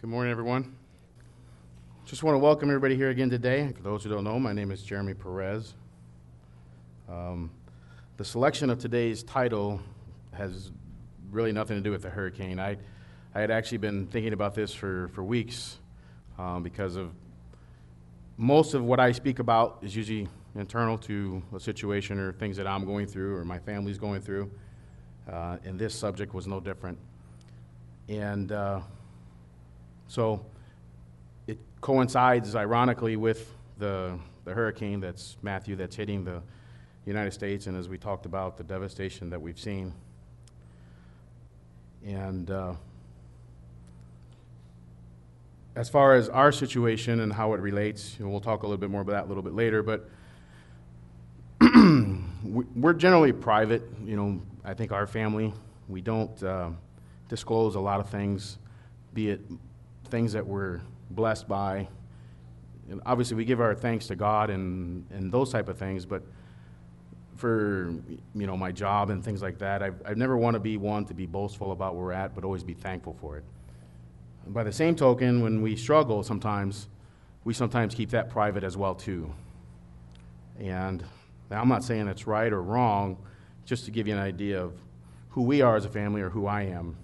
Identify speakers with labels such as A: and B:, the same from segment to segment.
A: Good morning, everyone. Just want to welcome everybody here again today. For those who don't know, my name is Jeremy Perez. Um, the selection of today's title has really nothing to do with the hurricane. I, I had actually been thinking about this for, for weeks um, because of most of what I speak about is usually internal to a situation or things that I'm going through or my family's going through. Uh, and this subject was no different. And uh, so it coincides, ironically, with the, the hurricane that's Matthew that's hitting the United States, and as we talked about, the devastation that we've seen. And uh, as far as our situation and how it relates, know, we'll talk a little bit more about that a little bit later, but we're generally private. You know, I think our family, we don't uh, disclose a lot of things, be it things that we're blessed by. And obviously, we give our thanks to God and, and those type of things, but for you know my job and things like that, I've, I've never want to be one to be boastful about where we're at, but always be thankful for it. And by the same token, when we struggle sometimes, we sometimes keep that private as well too. And I'm not saying it's right or wrong, just to give you an idea of who we are as a family or who I am.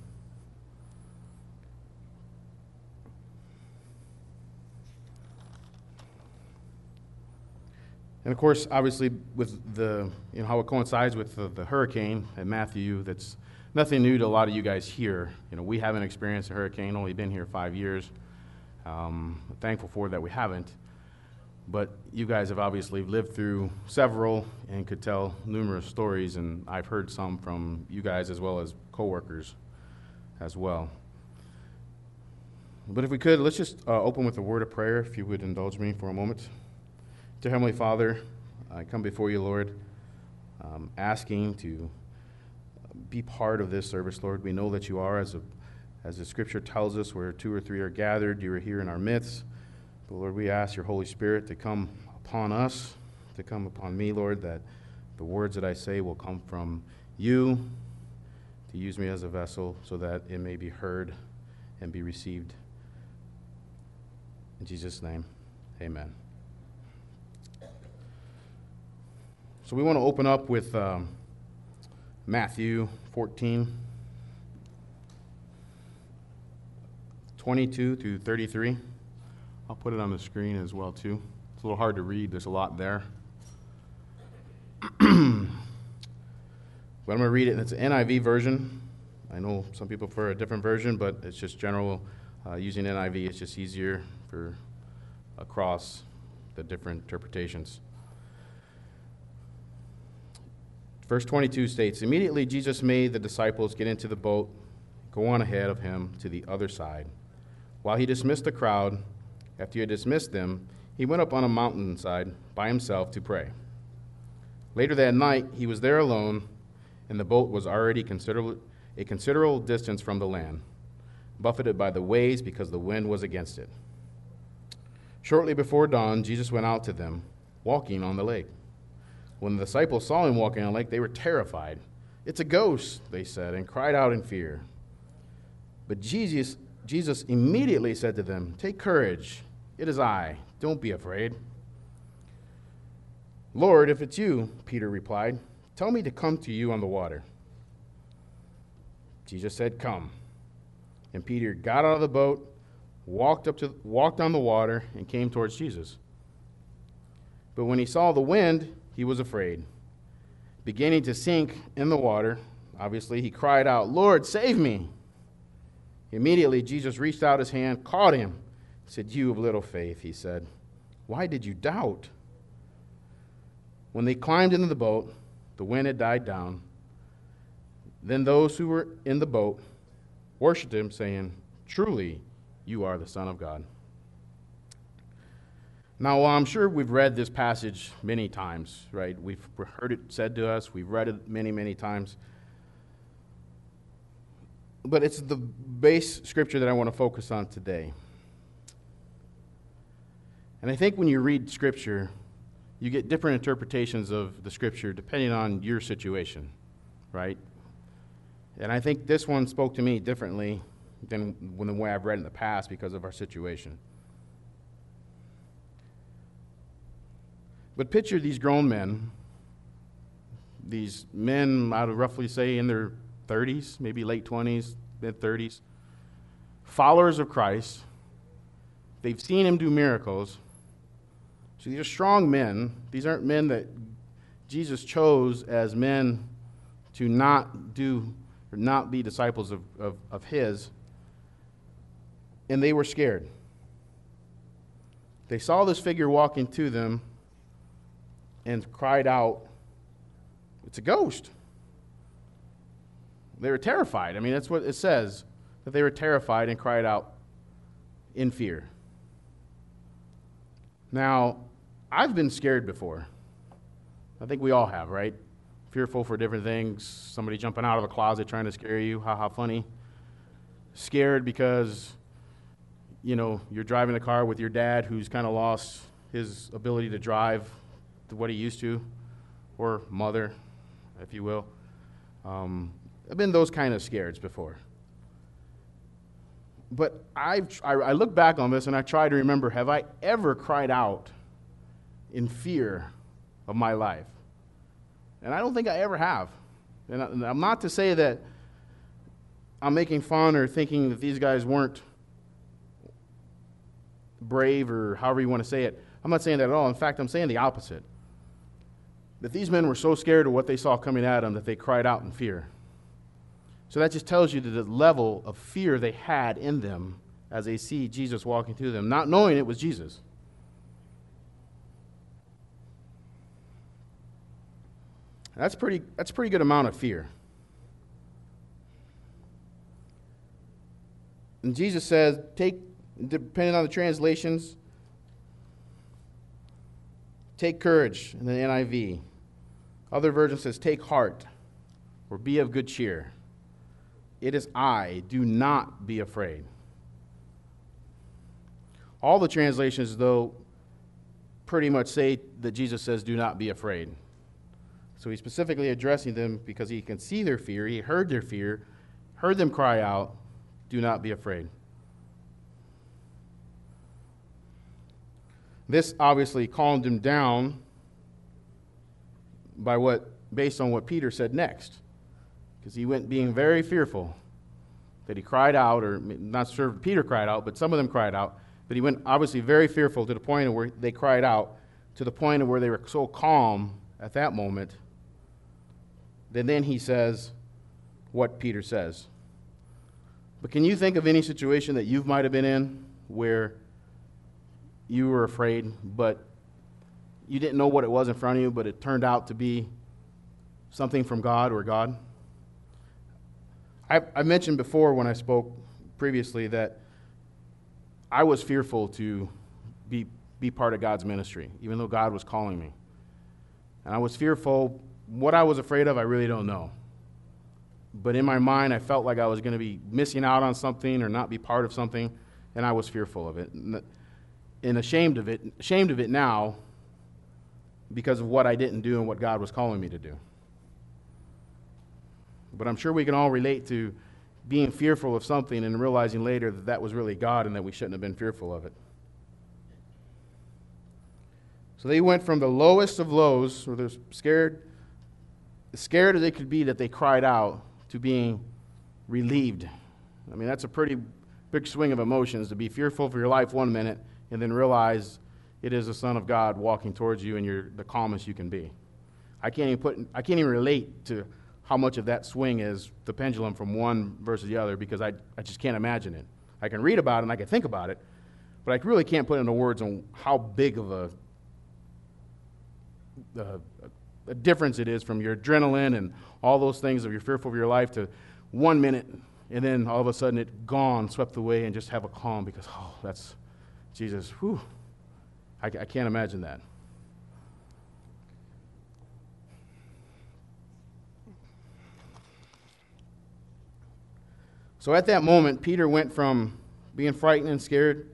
A: And of course, obviously, with the you know how it coincides with the, the hurricane at Matthew, that's nothing new to a lot of you guys here. You know, we haven't experienced a hurricane; only been here five years. Um, thankful for that we haven't. But you guys have obviously lived through several and could tell numerous stories, and I've heard some from you guys as well as coworkers as well. But if we could, let's just uh, open with a word of prayer, if you would indulge me for a moment. Dear Heavenly Father, I come before you, Lord, um, asking to be part of this service, Lord. We know that you are, as, a, as the scripture tells us, where two or three are gathered, you are here in our midst. But Lord, we ask your Holy Spirit to come upon us, to come upon me, Lord, that the words that I say will come from you, to use me as a vessel so that it may be heard and be received. In Jesus' name, amen. So we want to open up with um, Matthew 14, 22 through 33. I'll put it on the screen as well too. It's a little hard to read. There's a lot there. but I'm going to read it. It's an NIV version. I know some people prefer a different version, but it's just general. Uh, using NIV, it's just easier for across the different interpretations. Verse 22 states Immediately Jesus made the disciples get into the boat, go on ahead of him to the other side. While he dismissed the crowd, after he had dismissed them, he went up on a mountainside by himself to pray. Later that night, he was there alone, and the boat was already considerable, a considerable distance from the land, buffeted by the waves because the wind was against it. Shortly before dawn, Jesus went out to them, walking on the lake. When the disciples saw him walking on the lake, they were terrified. It's a ghost, they said, and cried out in fear. But Jesus, Jesus immediately said to them, Take courage. It is I. Don't be afraid. Lord, if it's you, Peter replied, tell me to come to you on the water. Jesus said, Come. And Peter got out of the boat, walked up to walked on the water, and came towards Jesus. But when he saw the wind, he was afraid. Beginning to sink in the water, obviously, he cried out, Lord, save me. Immediately, Jesus reached out his hand, caught him, said, You of little faith, he said, Why did you doubt? When they climbed into the boat, the wind had died down. Then those who were in the boat worshiped him, saying, Truly, you are the Son of God. Now, I'm sure we've read this passage many times, right? We've heard it said to us, we've read it many, many times. But it's the base scripture that I want to focus on today. And I think when you read scripture, you get different interpretations of the scripture depending on your situation, right? And I think this one spoke to me differently than the way I've read in the past because of our situation. But picture these grown men, these men, I would roughly say in their 30s, maybe late 20s, mid 30s, followers of Christ. They've seen him do miracles. So these are strong men. These aren't men that Jesus chose as men to not do or not be disciples of, of, of his. And they were scared. They saw this figure walking to them and cried out, It's a ghost. They were terrified. I mean, that's what it says that they were terrified and cried out in fear. Now, I've been scared before. I think we all have, right? Fearful for different things. Somebody jumping out of a closet trying to scare you. Ha ha, funny. Scared because, you know, you're driving the car with your dad who's kind of lost his ability to drive what he used to, or mother, if you will. Um, I've been those kind of scares before. But I've, I, I look back on this and I try to remember have I ever cried out in fear of my life? And I don't think I ever have. And, I, am not to say that I'm making fun or thinking that these guys weren't brave or however you want to say it. I'm not saying that at all. In fact, I'm saying the opposite. That these men were so scared of what they saw coming at them that they cried out in fear. So that just tells you the level of fear they had in them as they see Jesus walking through them, not knowing it was Jesus. That's pretty that's a pretty good amount of fear. And Jesus says, take depending on the translations, take courage in the NIV. Other version says, take heart or be of good cheer. It is I. Do not be afraid. All the translations, though, pretty much say that Jesus says, Do not be afraid. So he's specifically addressing them because he can see their fear. He heard their fear, heard them cry out, Do not be afraid. This obviously calmed him down by what, based on what Peter said next because he went being very fearful that he cried out, or not sure if Peter cried out, but some of them cried out. But he went obviously very fearful to the point of where they cried out, to the point of where they were so calm at that moment. Then then he says what Peter says. But can you think of any situation that you might have been in where you were afraid, but you didn't know what it was in front of you, but it turned out to be something from God or God? I, I mentioned before when I spoke previously that I was fearful to be, be part of God's ministry, even though God was calling me. And I was fearful. What I was afraid of, I really don't know. But in my mind, I felt like I was going to be missing out on something or not be part of something, and I was fearful of it. And ashamed of it, ashamed of it now because of what I didn't do and what God was calling me to do. But I'm sure we can all relate to being fearful of something and realizing later that that was really God and that we shouldn't have been fearful of it. So they went from the lowest of lows, where they're scared, as scared as they could be that they cried out, to being relieved. I mean, that's a pretty big swing of emotions to be fearful for your life one minute and then realize it is the Son of God walking towards you and you're the calmest you can be. I can't even put, I can't even relate to how much of that swing is the pendulum from one versus the other because I, I just can't imagine it. I can read about it and I can think about it, but I really can't put into words on how big of a, a, a difference it is from your adrenaline and all those things of you're fearful of your life to one minute and then all of a sudden it gone, swept away, and just have a calm because, oh, that's Jesus. Whew. I, I can't imagine that. So at that moment, Peter went from being frightened and scared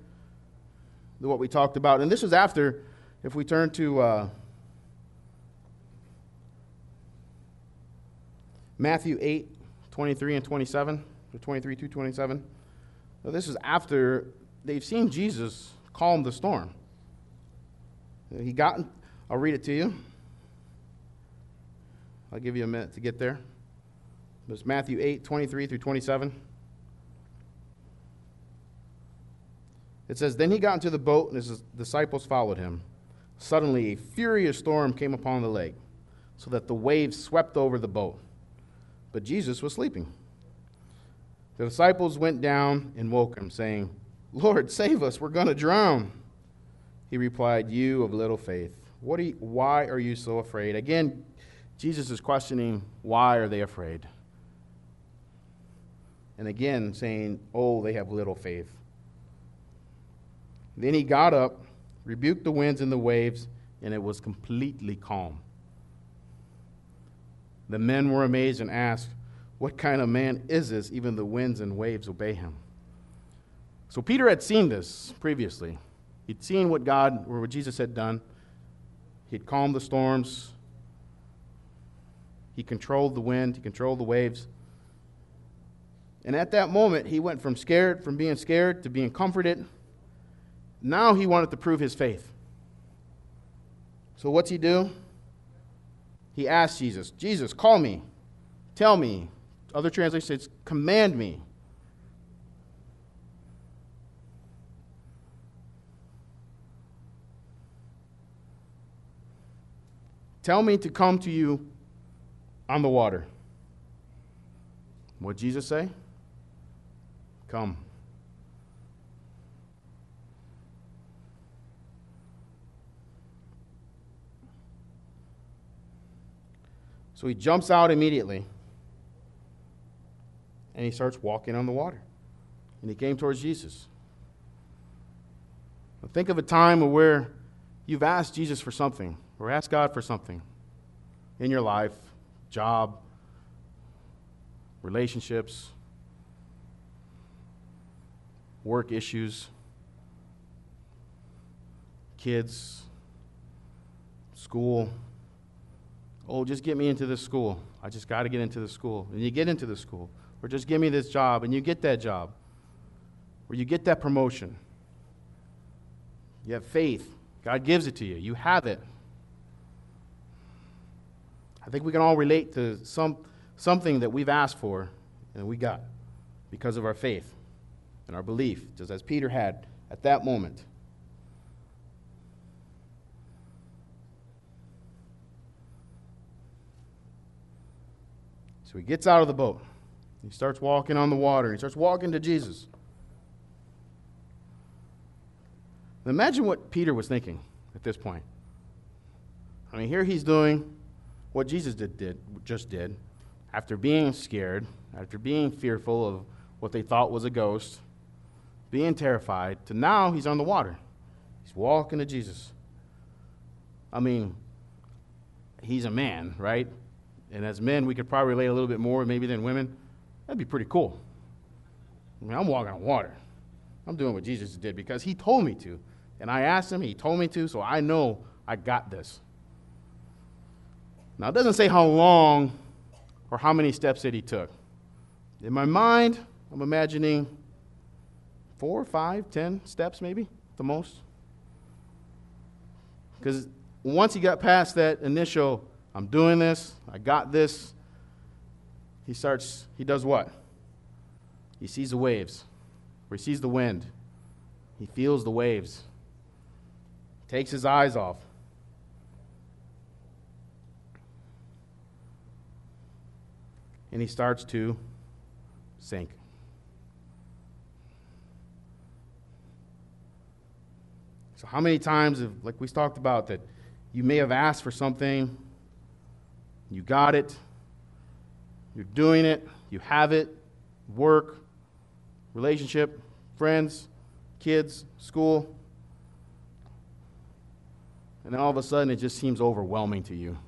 A: to what we talked about. And this was after, if we turn to uh, Matthew 8, 23 and 27, or 23 to 27. Now, this is after they've seen Jesus calm the storm. He got, I'll read it to you. I'll give you a minute to get there. It's Matthew 8, 23 through 27. It says, Then he got into the boat, and his disciples followed him. Suddenly, a furious storm came upon the lake, so that the waves swept over the boat. But Jesus was sleeping. The disciples went down and woke him, saying, Lord, save us, we're going to drown. He replied, You of little faith, what are you, why are you so afraid? Again, Jesus is questioning, Why are they afraid? And again, saying, Oh, they have little faith. Then he got up, rebuked the winds and the waves, and it was completely calm. The men were amazed and asked, What kind of man is this? Even the winds and waves obey him. So Peter had seen this previously. He'd seen what God or what Jesus had done. He'd calmed the storms. He controlled the wind, he controlled the waves. And at that moment, he went from scared, from being scared to being comforted. Now he wanted to prove his faith. So what's he do? He asked Jesus, Jesus, call me. Tell me. Other translations command me. Tell me to come to you on the water. What Jesus say? Come. So he jumps out immediately and he starts walking on the water. And he came towards Jesus. Now think of a time where you've asked Jesus for something or ask God for something in your life job, relationships, work issues, kids, school oh, just get me into this school. I just got to get into the school. And you get into the school. Or just give me this job, and you get that job. Or you get that promotion. You have faith. God gives it to you. You have it. I think we can all relate to some, something that we've asked for and we got because of our faith and our belief, just as Peter had at that moment. So he gets out of the boat. He starts walking on the water. He starts walking to Jesus. imagine what Peter was thinking at this point. I mean, here he's doing what Jesus did, did, just did. After being scared, after being fearful of what they thought was a ghost, being terrified, to now he's on the water. He's walking to Jesus. I mean, he's a man, right? And as men, we could probably relate a little bit more maybe than women. That'd be pretty cool. I mean, I'm walking on water. I'm doing what Jesus did because he told me to. And I asked him, he told me to, so I know I got this. Now, it doesn't say how long or how many steps that he took. In my mind, I'm imagining four, five, ten steps maybe, the most. Because once he got past that initial I'm doing this. I got this. He starts, he does what? He sees the waves, or he sees the wind. He feels the waves. Takes his eyes off. And he starts to sink. So, how many times, have, like we talked about, that you may have asked for something you got it. You're doing it. You have it. Work, relationship, friends, kids, school. And then all of a sudden it just seems overwhelming to you.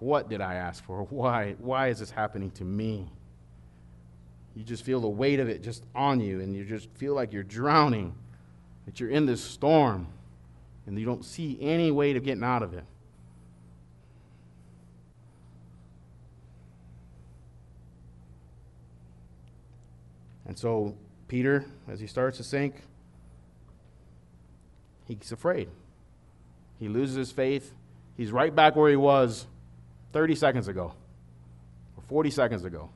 A: What did I ask for? Why? Why is this happening to me? You just feel the weight of it just on you, and you just feel like you're drowning, that you're in this storm, and you don't see any way of getting out of it. And so Peter, as he starts to sink, he's afraid. He loses his faith. He's right back where he was 30 seconds ago or 40 seconds ago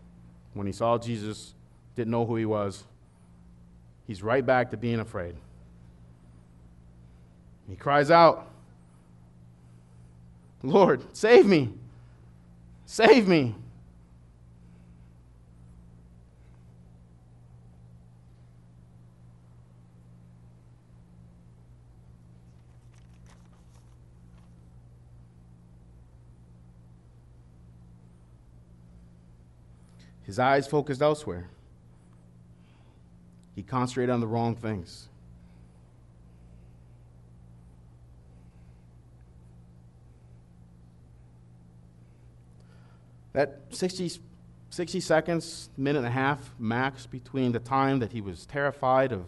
A: when he saw Jesus, didn't know who he was. He's right back to being afraid. He cries out, Lord, save me! Save me! His eyes focused elsewhere. He concentrated on the wrong things. That 60, 60 seconds, minute and a half max between the time that he was terrified of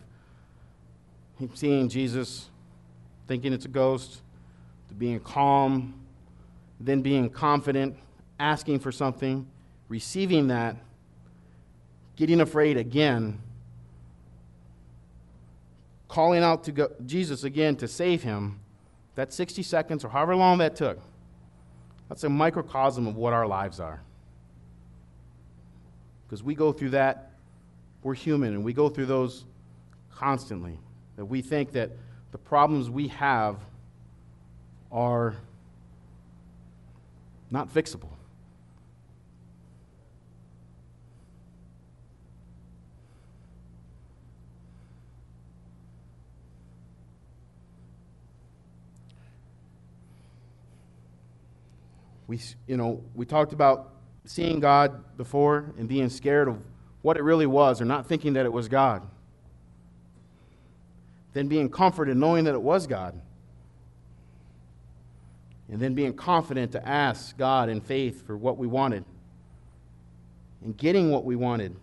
A: seeing Jesus, thinking it's a ghost, to being calm, then being confident, asking for something, receiving that, getting afraid again, calling out to go, Jesus again to save him, that 60 seconds or however long that took, that's a microcosm of what our lives are. Because we go through that, we're human, and we go through those constantly. That we think that the problems we have are not fixable. We, you know, we talked about seeing God before and being scared of what it really was or not thinking that it was God. Then being comforted knowing that it was God. And then being confident to ask God in faith for what we wanted. And getting what we wanted.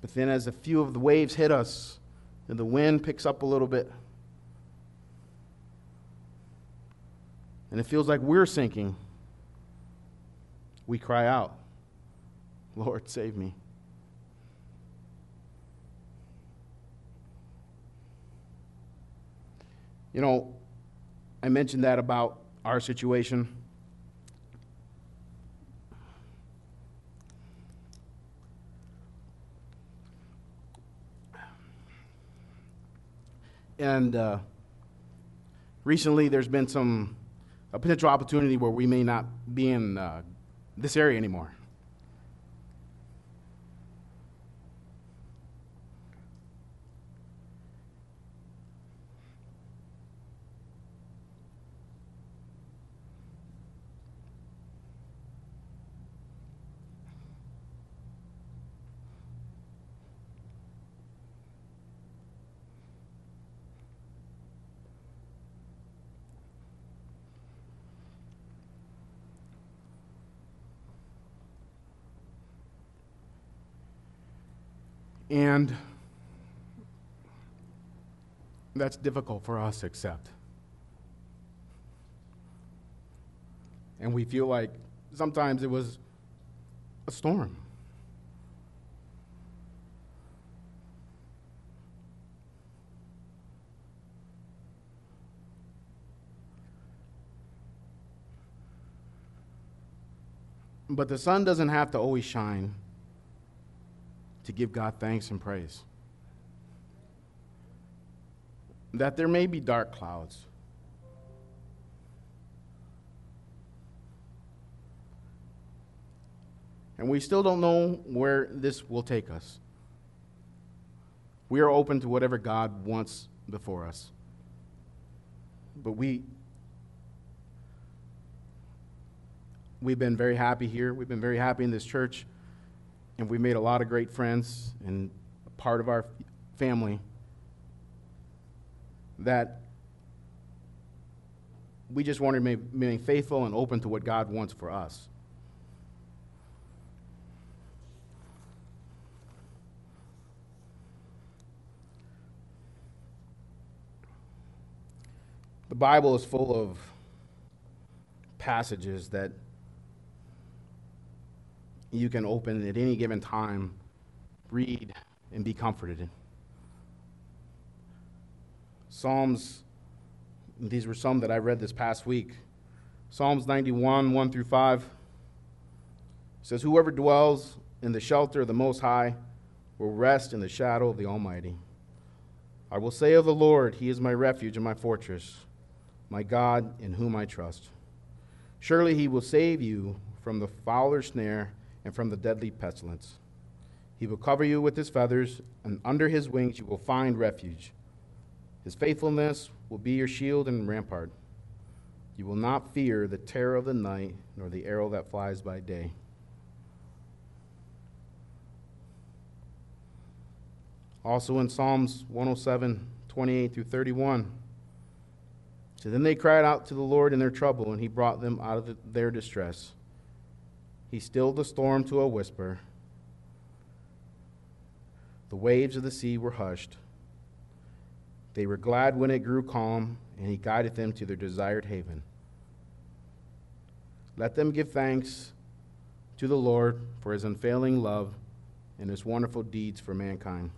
A: But then, as a few of the waves hit us and the wind picks up a little bit, and it feels like we're sinking, we cry out, Lord, save me. You know, I mentioned that about our situation. And uh, recently, there's been some a potential opportunity where we may not be in uh, this area anymore. And that's difficult for us to accept. And we feel like sometimes it was a storm. But the sun doesn't have to always shine to give God thanks and praise. That there may be dark clouds. And we still don't know where this will take us. We are open to whatever God wants before us. But we we've been very happy here. We've been very happy in this church and we made a lot of great friends and part of our family that we just wanted to remain faithful and open to what God wants for us. The Bible is full of passages that you can open at any given time read, and be comforted. Psalms, these were some that I read this past week. Psalms 91, 1 through 5 says, Whoever dwells in the shelter of the Most High will rest in the shadow of the Almighty. I will say of the Lord, He is my refuge and my fortress, my God in whom I trust. Surely He will save you from the fowler's snare and from the deadly pestilence. He will cover you with His feathers, and under His wings you will find refuge. His faithfulness will be your shield and rampart. You will not fear the terror of the night, nor the arrow that flies by day. Also in Psalms 107, 28 through 31. So then they cried out to the Lord in their trouble, and he brought them out of the, their distress. He stilled the storm to a whisper. The waves of the sea were hushed. They were glad when it grew calm, and he guided them to their desired haven. Let them give thanks to the Lord for his unfailing love and his wonderful deeds for mankind.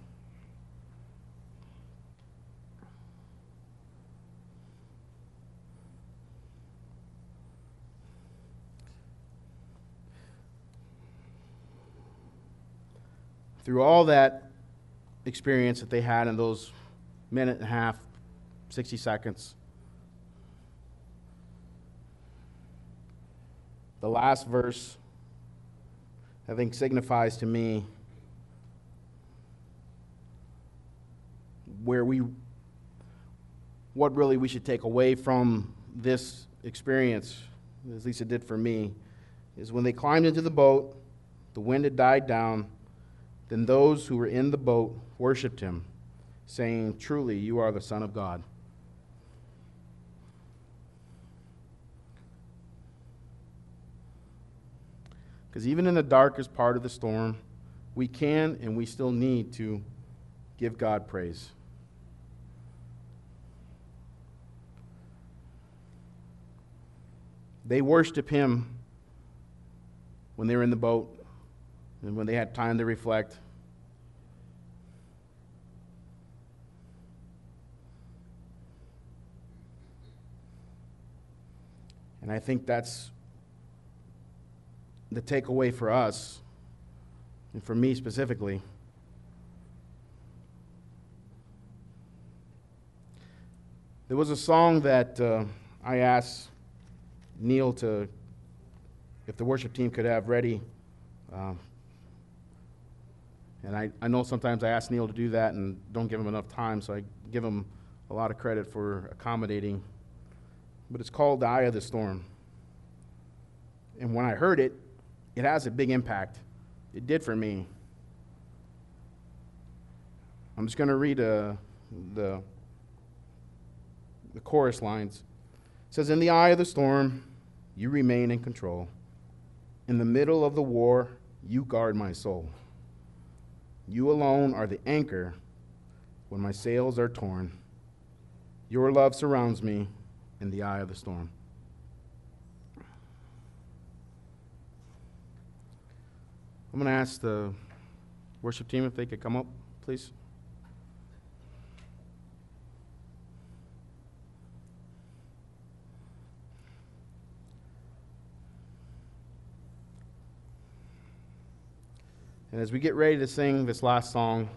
A: Through all that experience that they had in those minute and a half, 60 seconds, the last verse, I think, signifies to me where we, what really we should take away from this experience, at least it did for me, is when they climbed into the boat, the wind had died down then those who were in the boat worshipped him, saying, Truly, you are the Son of God. Because even in the darkest part of the storm, we can and we still need to give God praise. They worship him when they were in the boat and when they had time to reflect. And I think that's the takeaway for us, and for me specifically. There was a song that uh, I asked Neil to, if the worship team could have ready. Uh, and I, I know sometimes I ask Neil to do that and don't give him enough time, so I give him a lot of credit for accommodating. But it's called The Eye of the Storm. And when I heard it, it has a big impact. It did for me. I'm just going to read uh, the, the chorus lines. It says, In the eye of the storm, you remain in control. In the middle of the war, you guard my soul. You alone are the anchor when my sails are torn. Your love surrounds me in the eye of the storm. I'm going to ask the worship team if they could come up, please. And as we get ready to sing this last song,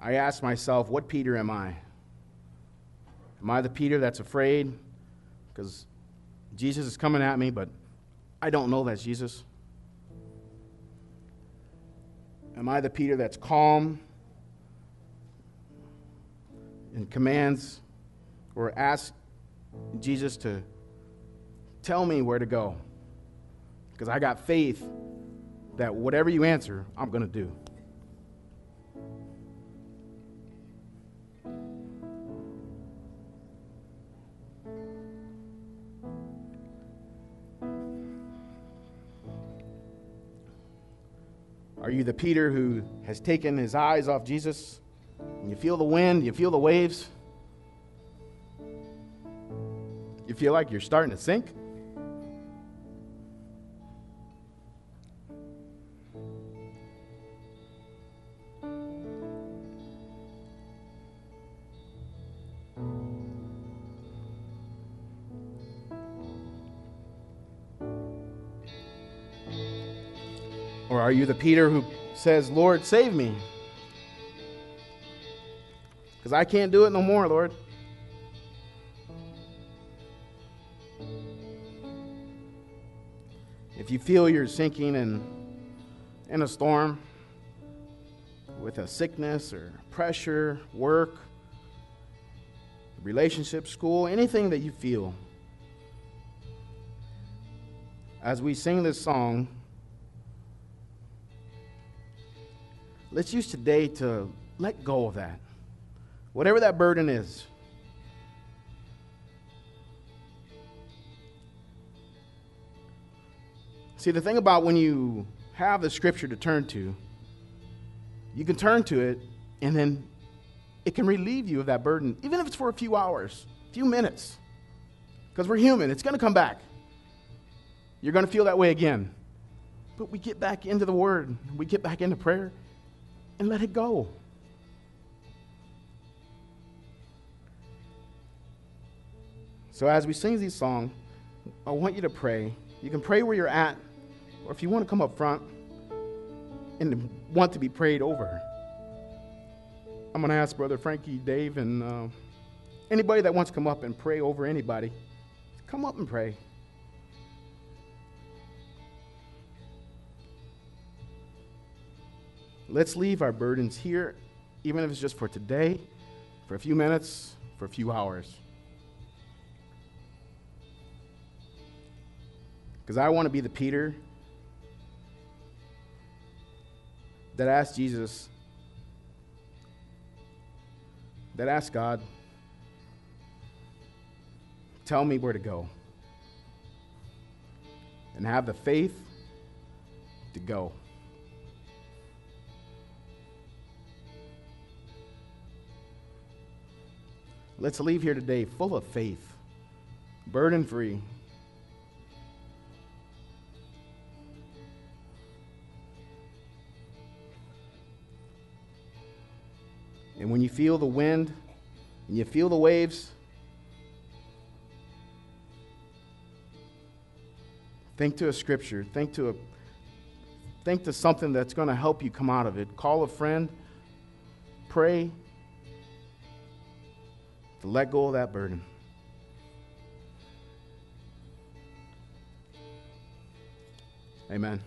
A: I ask myself, what Peter am I? Am I the Peter that's afraid? Because Jesus is coming at me, but I don't know that's Jesus. Am I the Peter that's calm and commands or asks Jesus to Tell me where to go. Because I got faith that whatever you answer, I'm going to do. Are you the Peter who has taken his eyes off Jesus? And you feel the wind, you feel the waves? You feel like you're starting to sink? Are you the Peter who says, Lord, save me? Because I can't do it no more, Lord. If you feel you're sinking in, in a storm with a sickness or pressure, work, relationship, school, anything that you feel, as we sing this song, let's use today to let go of that. Whatever that burden is. See, the thing about when you have the scripture to turn to, you can turn to it and then it can relieve you of that burden, even if it's for a few hours, a few minutes. Because we're human, it's going to come back. You're going to feel that way again. But we get back into the Word, we get back into prayer, and let it go. So as we sing these songs, I want you to pray. You can pray where you're at, or if you want to come up front and want to be prayed over, I'm going to ask Brother Frankie, Dave, and uh, anybody that wants to come up and pray over anybody, come up and pray. Let's leave our burdens here, even if it's just for today, for a few minutes, for a few hours. Because I want to be the Peter that asked Jesus, that asked God, tell me where to go. And have the faith to go. Let's leave here today full of faith, burden free. And when you feel the wind and you feel the waves, think to a scripture, think to a think to something that's going to help you come out of it. Call a friend, pray, to let go of that burden. Amen.